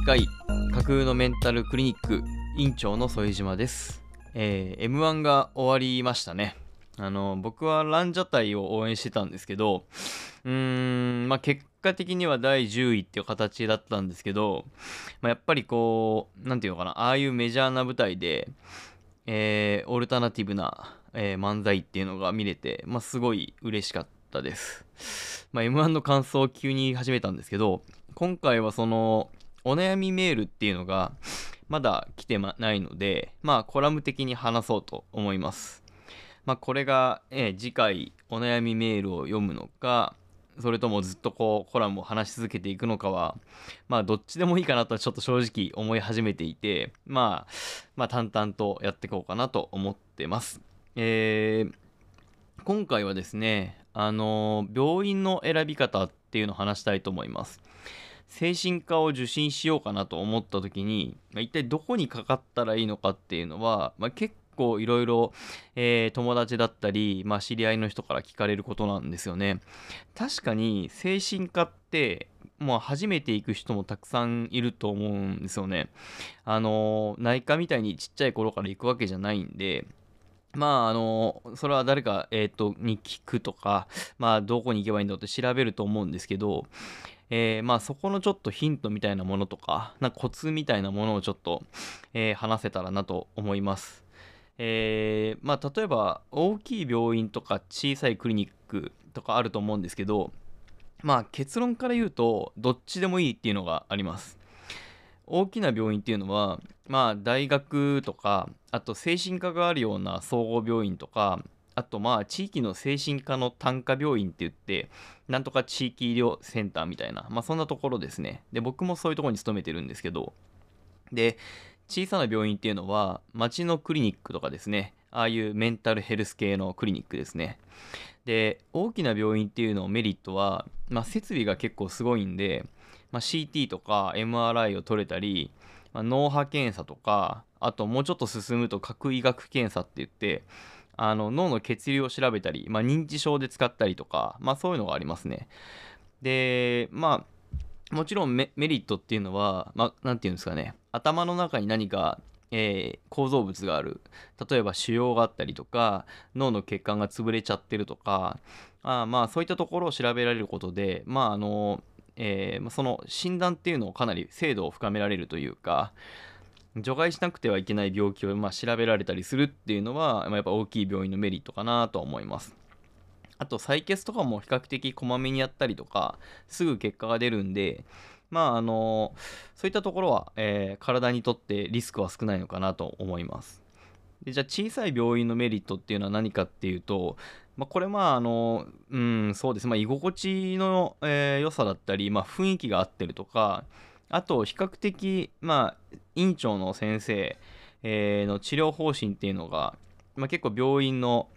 2回架空のメンタルクリニック院長の副島です、えー M1 が終わりましたねあの僕はランジャタイを応援してたんですけどうーんまあ結果的には第10位っていう形だったんですけど、まあ、やっぱりこうなんていうのかなああいうメジャーな舞台でえーオルタナティブな、えー漫才っていうのが見れて、まあ、すごい嬉しかったです。まあ、M1 の感想を急に始めたんですけど、今回はその、お悩みメールっていうのが、まだ来てないので、まあ、コラム的に話そうと思います。まあ、これが、えー次回、お悩みメールを読むのか、それともずっとこうコラムを話し続けていくのかはまあどっちでもいいかなとちょっと正直思い始めていてまあまあ淡々とやっていこうかなと思ってます。えー今回はですねあの病院の選び方っていうのを話したいと思います。精神科を受診しようかなと思った時に、まあ、一体どこにかかったらいいのかっていうのは、まあ、結構いろいろ友達だったり、まあ、知り合いの人から聞かれることなんですよね。確かに精神科ってもう初めて行く人もたくさんいると思うんですよね。あの内科みたいにちっちゃい頃から行くわけじゃないんでまああのそれは誰か、えー、とに聞くとか、まあ、どこに行けばいいんだろうって調べると思うんですけど、えーまあそこのちょっとヒントみたいなものとかなかコツみたいなものをちょっと、えー話せたらなと思います。えーまあ例えば大きい病院とか小さいクリニックとかあると思うんですけどまあ結論から言うとどっちでもいいっていうのがあります。大きな病院っていうのはまあ大学とかあと精神科があるような総合病院とかあとまあ地域の精神科の単科病院って言ってなんとか地域医療センターみたいなまあそんなところですね。で僕もそういうところに勤めてるんですけどで小さな病院っていうのは町のクリニックとかですね。ああいうメンタルヘルス系のクリニックですね。で大きな病院っていうのメリットは、まあ、設備が結構すごいんで、まあ、CT とか MRI を取れたり、まあ、脳波検査とかあともうちょっと進むと核医学検査って言ってあの脳の血流を調べたり、まあ、認知症で使ったりとか、まあ、そういうのがありますね。でまあもちろんメリットっていうのは、まあ、ていうんですかね。頭の中に何か、えー構造物がある。例えば腫瘍があったりとか脳の血管が潰れちゃってるとかあまあそういったところを調べられることでまああの、えーその診断っていうのをかなり精度を深められるというか除外しなくてはいけない病気をまあ調べられたりするっていうのは、まあ、やっぱ大きい病院のメリットかなと思います。あと採血とかも比較的こまめにやったりとかすぐ結果が出るんでまああのそういったところは、えー体にとってリスクは少ないのかなと思います。でじゃあ小さい病院のメリットっていうのは何かっていうと、まあ、これまああのうんそうですまあ居心地の、えー良さだったり、まあ、雰囲気が合ってるとかあと比較的まあ院長の先生、えーの治療方針っていうのが、まあ、結構病院の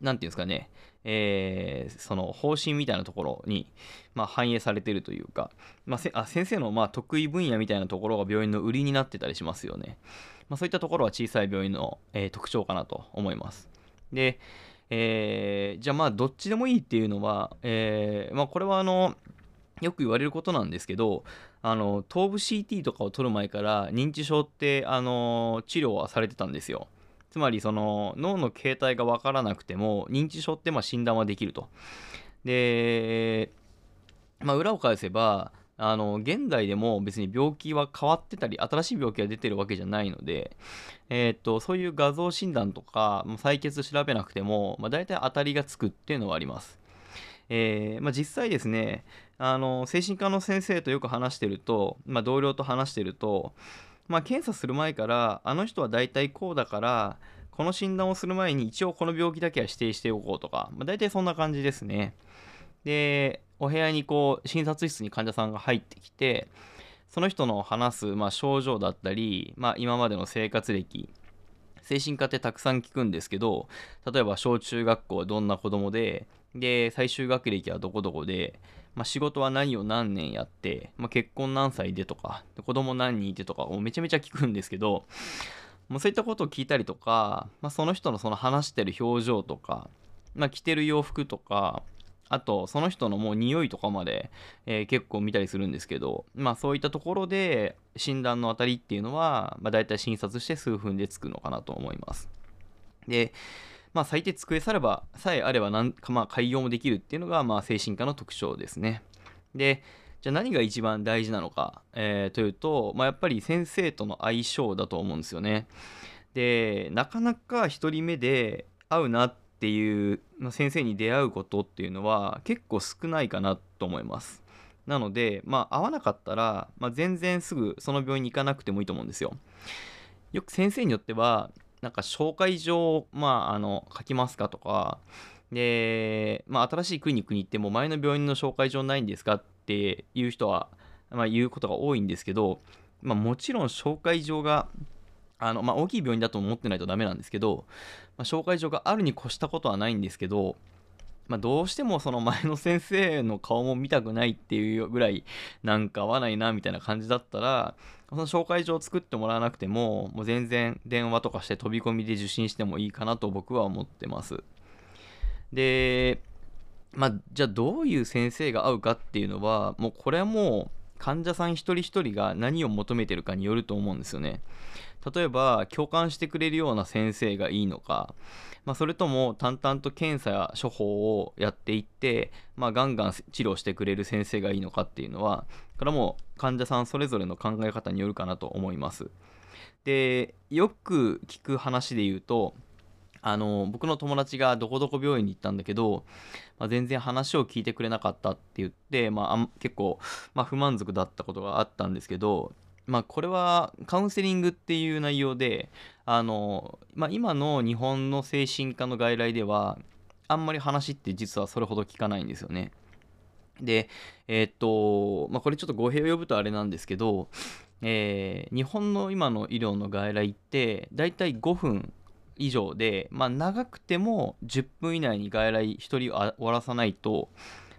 なんていうんですかねえーその方針みたいなところに、まあ、反映されてるというか、まあ、あ先生のまあ得意分野みたいなところが病院の売りになってたりしますよね。まあ、そういったところは小さい病院の、えー特徴かなと思います。で、えーじゃあまあどっちでもいいっていうのは、えーまあ、これはあのよく言われることなんですけどあの頭部 CT とかを取る前から認知症ってあの治療はされてたんですよ。つまりその脳の形態が分からなくても認知症ってまあ診断はできると。で、まあ、裏を返せばあの現代でも別に病気は変わってたり新しい病気が出てるわけじゃないので、えーっとそういう画像診断とか採血調べなくても、まあ、大体当たりがつくっていうのはあります。えーまあ、実際ですねあの精神科の先生とよく話してると、まあ、同僚と話してると、まあ、検査する前からあの人は大体こうだからこの診断をする前に一応この病気だけは指定しておこうとか、まあ、大体そんな感じですね。でお部屋にこう診察室に患者さんが入ってきてその人の話す、まあ、症状だったり、まあ、今までの生活歴精神科ってたくさん聞くんですけど例えば小中学校はどんな子供でで最終学歴はどこどこで、まあ、仕事は何を何年やって、まあ、結婚何歳でとかで子供何人いてとかもうめちゃめちゃ聞くんですけどもうそういったことを聞いたりとか、まあ、その人のその話してる表情とか、まあ、着てる洋服とかあとその人のもう匂いとかまで、えー、結構見たりするんですけど、まあ、そういったところで診断の当たりっていうのは、まあ、大体診察して数分でつくのかなと思います。で、まあ、最低机さればさえあれば何か、まあ、開業もできるっていうのが、まあ、精神科の特徴ですね。でじゃあ何が一番大事なのか、えー、というと、まあ、やっぱり先生との相性だと思うんですよね。でなかなか1人目で会うなっていう、まあ、先生に出会うことっていうのは結構少ないかなと思います。なので、まあ、会わなかったら、まあ、全然すぐその病院に行かなくてもいいと思うんですよ。よく先生によっては、なんか紹介状、まあ、あの書きますかとか、で、まあ、新しいクリニックに行っても前の病院の紹介状ないんですかっていう人は、まあ、言うことが多いんですけど、まあ、もちろん紹介状があの、まあ、大きい病院だと思ってないとダメなんですけど、まあ、紹介状があるに越したことはないんですけど、まあ、どうしてもその前の先生の顔も見たくないっていうぐらいなんか合わないなみたいな感じだったらその紹介状を作ってもらわなくてももう全然電話とかして飛び込みで受診してもいいかなと僕は思ってますでまあじゃあどういう先生が合うかっていうのはもうこれはもう患者さん一人一人が何を求めてるかによると思うんですよね。例えば共感してくれるような先生がいいのか、まあ、それとも淡々と検査や処方をやっていって、まあ、ガンガン治療してくれる先生がいいのかっていうのはこれも患者さんそれぞれの考え方によるかなと思います。でよく聞く話で言うとあの僕の友達がどこどこ病院に行ったんだけど、まあ、全然話を聞いてくれなかったって言って、まあ、結構、まあ、不満足だったことがあったんですけど、まあ、これはカウンセリングっていう内容であの、まあ、今の日本の精神科の外来ではあんまり話って実はそれほど聞かないんですよね。で、えー、っと、まあ、これちょっと語弊を呼ぶとあれなんですけど、えー、日本の今の医療の外来ってだいたい5分以上で、まあ、長くても10分以内に外来1人終わらさないと、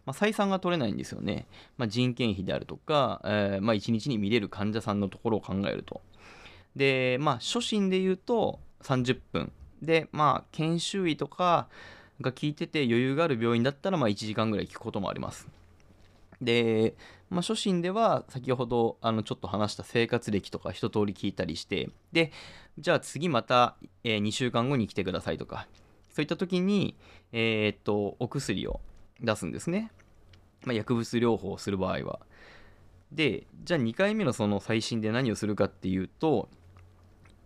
まあ、採算が取れないんですよね。まあ、人件費であるとか、えー、まあ、1日に見れる患者さんのところを考えると。で、まあ、初診で言うと30分。で、まあ、研修医とかが聞いてて余裕がある病院だったら、まあ、1時間ぐらい聞くこともあります。で、まあ、初診では先ほどあのちょっと話した生活歴とか一通り聞いたりしてでじゃあ次また、え、2週間後に来てくださいとかそういった時に、えー、っとお薬を出すんですね、まあ、薬物療法をする場合は。でじゃあ2回目のその最新で何をするかっていうと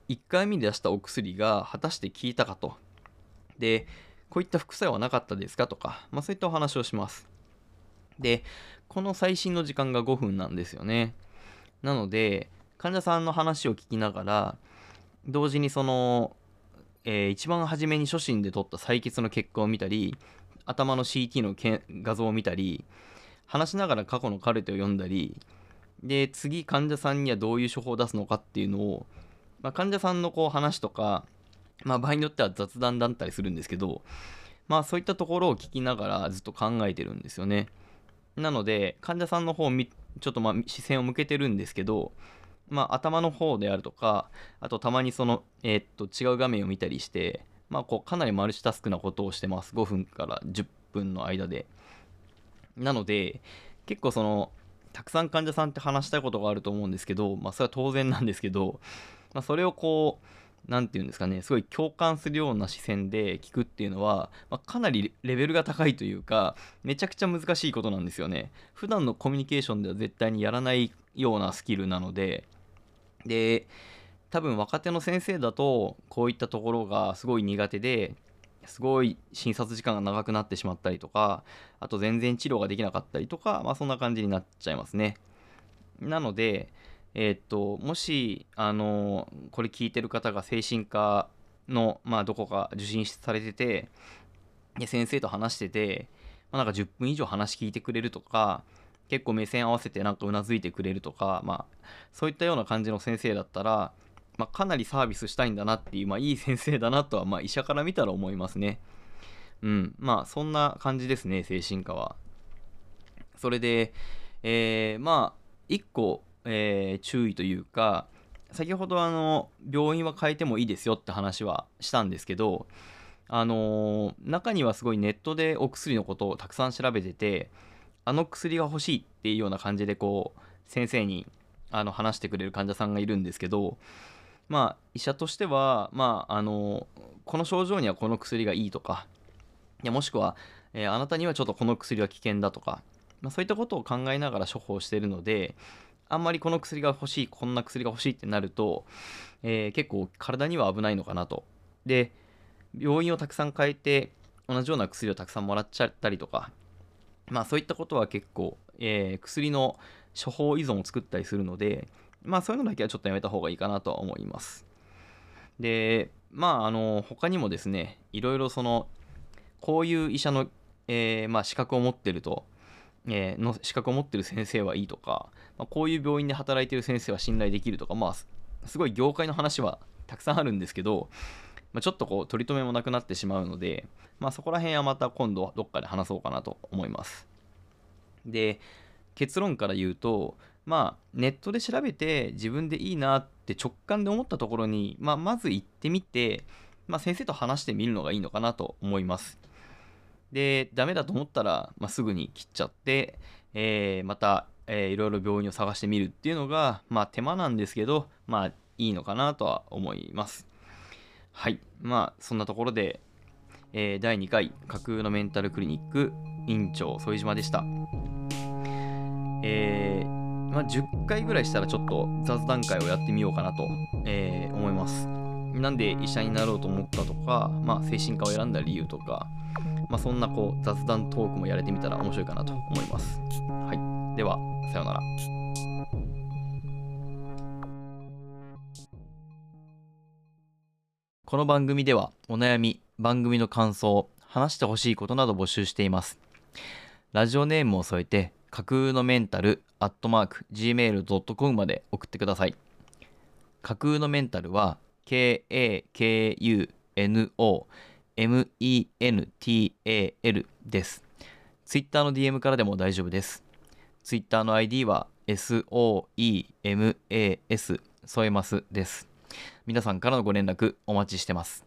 1回目に出したお薬が果たして効いたかと。でこういった副作用はなかったですかとか、まあ、そういったお話をします。でこの最新の時間が5分なんですよね。なので、患者さんの話を聞きながら、同時にその、えー、一番初めに初診で撮った採血の結果を見たり、頭の CT の画像を見たり、話しながら過去のカルテを読んだり、で、次患者さんにはどういう処方を出すのかっていうのを、まあ、患者さんのこう話とか、まあ、場合によっては雑談だったりするんですけど、まあそういったところを聞きながらずっと考えてるんですよね。なので、患者さんの方ちょっとまあ視線を向けてるんですけど、まあ、頭の方であるとか、あとたまにその、えー、っと違う画面を見たりして、まあ、こうかなりマルチタスクなことをしてます。5分から10分の間で。なので、結構その、たくさん患者さんって話したいことがあると思うんですけど、まあ、それは当然なんですけど、まあ、それをこう、何て言うんですかねすごい共感するような視線で聞くっていうのは、まあ、かなりレベルが高いというかめちゃくちゃ難しいことなんですよね普段のコミュニケーションでは絶対にやらないようなスキルなのでで多分若手の先生だとこういったところがすごい苦手ですごい診察時間が長くなってしまったりとかあと全然治療ができなかったりとか、まあ、そんな感じになっちゃいますね。なのでえー、っともしあのこれ聞いてる方が精神科の、まあ、どこか受診されててで先生と話してて、まあ、なんか10分以上話聞いてくれるとか結構目線合わせてなんかうなずいてくれるとか、まあ、そういったような感じの先生だったら、まあ、かなりサービスしたいんだなっていう、まあ、いい先生だなとは、まあ、医者から見たら思いますね。うん、まあそんな感じですね精神科は。それで、えー、まあ1個えー、注意というか先ほどあの病院は変えてもいいですよって話はしたんですけどあのー中にはすごいネットでお薬のことをたくさん調べててあの薬が欲しいっていうような感じでこう先生にあの話してくれる患者さんがいるんですけどまあ医者としてはまああのこの症状にはこの薬がいいとかいやもしくは、えーあなたにはちょっとこの薬は危険だとか、まあ、そういったことを考えながら処方しているのであんまりこの薬が欲しいこんな薬が欲しいってなると、えー結構体には危ないのかなと。で病院をたくさん変えて同じような薬をたくさんもらっちゃったりとかまあそういったことは結構、えー薬の処方依存を作ったりするのでまあそういうのだけはちょっとやめた方がいいかなとは思います。でまああの他にもですねいろいろそのこういう医者の、えーまあ、資格を持ってると、えーの資格を持ってる先生はいいとか、まあ、こういう病院で働いてる先生は信頼できるとかまあすごい業界の話はたくさんあるんですけど、まあ、ちょっとこう取り留めもなくなってしまうので、まあ、そこら辺はまた今度どっかで話そうかなと思います。で結論から言うとまあネットで調べて自分でいいなって直感で思ったところに、まあ、まず行ってみて、まあ、先生と話してみるのがいいのかなと思います。でダメだと思ったら、まあ、すぐに切っちゃって、えーまた、えーいろいろ病院を探してみるっていうのが、まあ、手間なんですけどまあいいのかなとは思います。はい。まあそんなところで、えー第2回架空のメンタルクリニック院長副島でした。えーまあ、10回ぐらいしたらちょっと雑談会をやってみようかなと、えー思います。なんで医者になろうと思ったとか、まあ、精神科を選んだ理由とか、まあ、そんなこう雑談トークもやれてみたら面白いかなと思います。はい。では、さようなら。この番組ではお悩み、番組の感想、話してほしいことなど募集しています。ラジオネームを添えて架空のメンタルアットマーク gmail.com まで送ってください。架空のメンタルは KAKUNOMENTAL です。ツイッターの DM からでも大丈夫です。ツイッターの ID は SOEMAS 添えますです。皆さんからのご連絡お待ちしてます。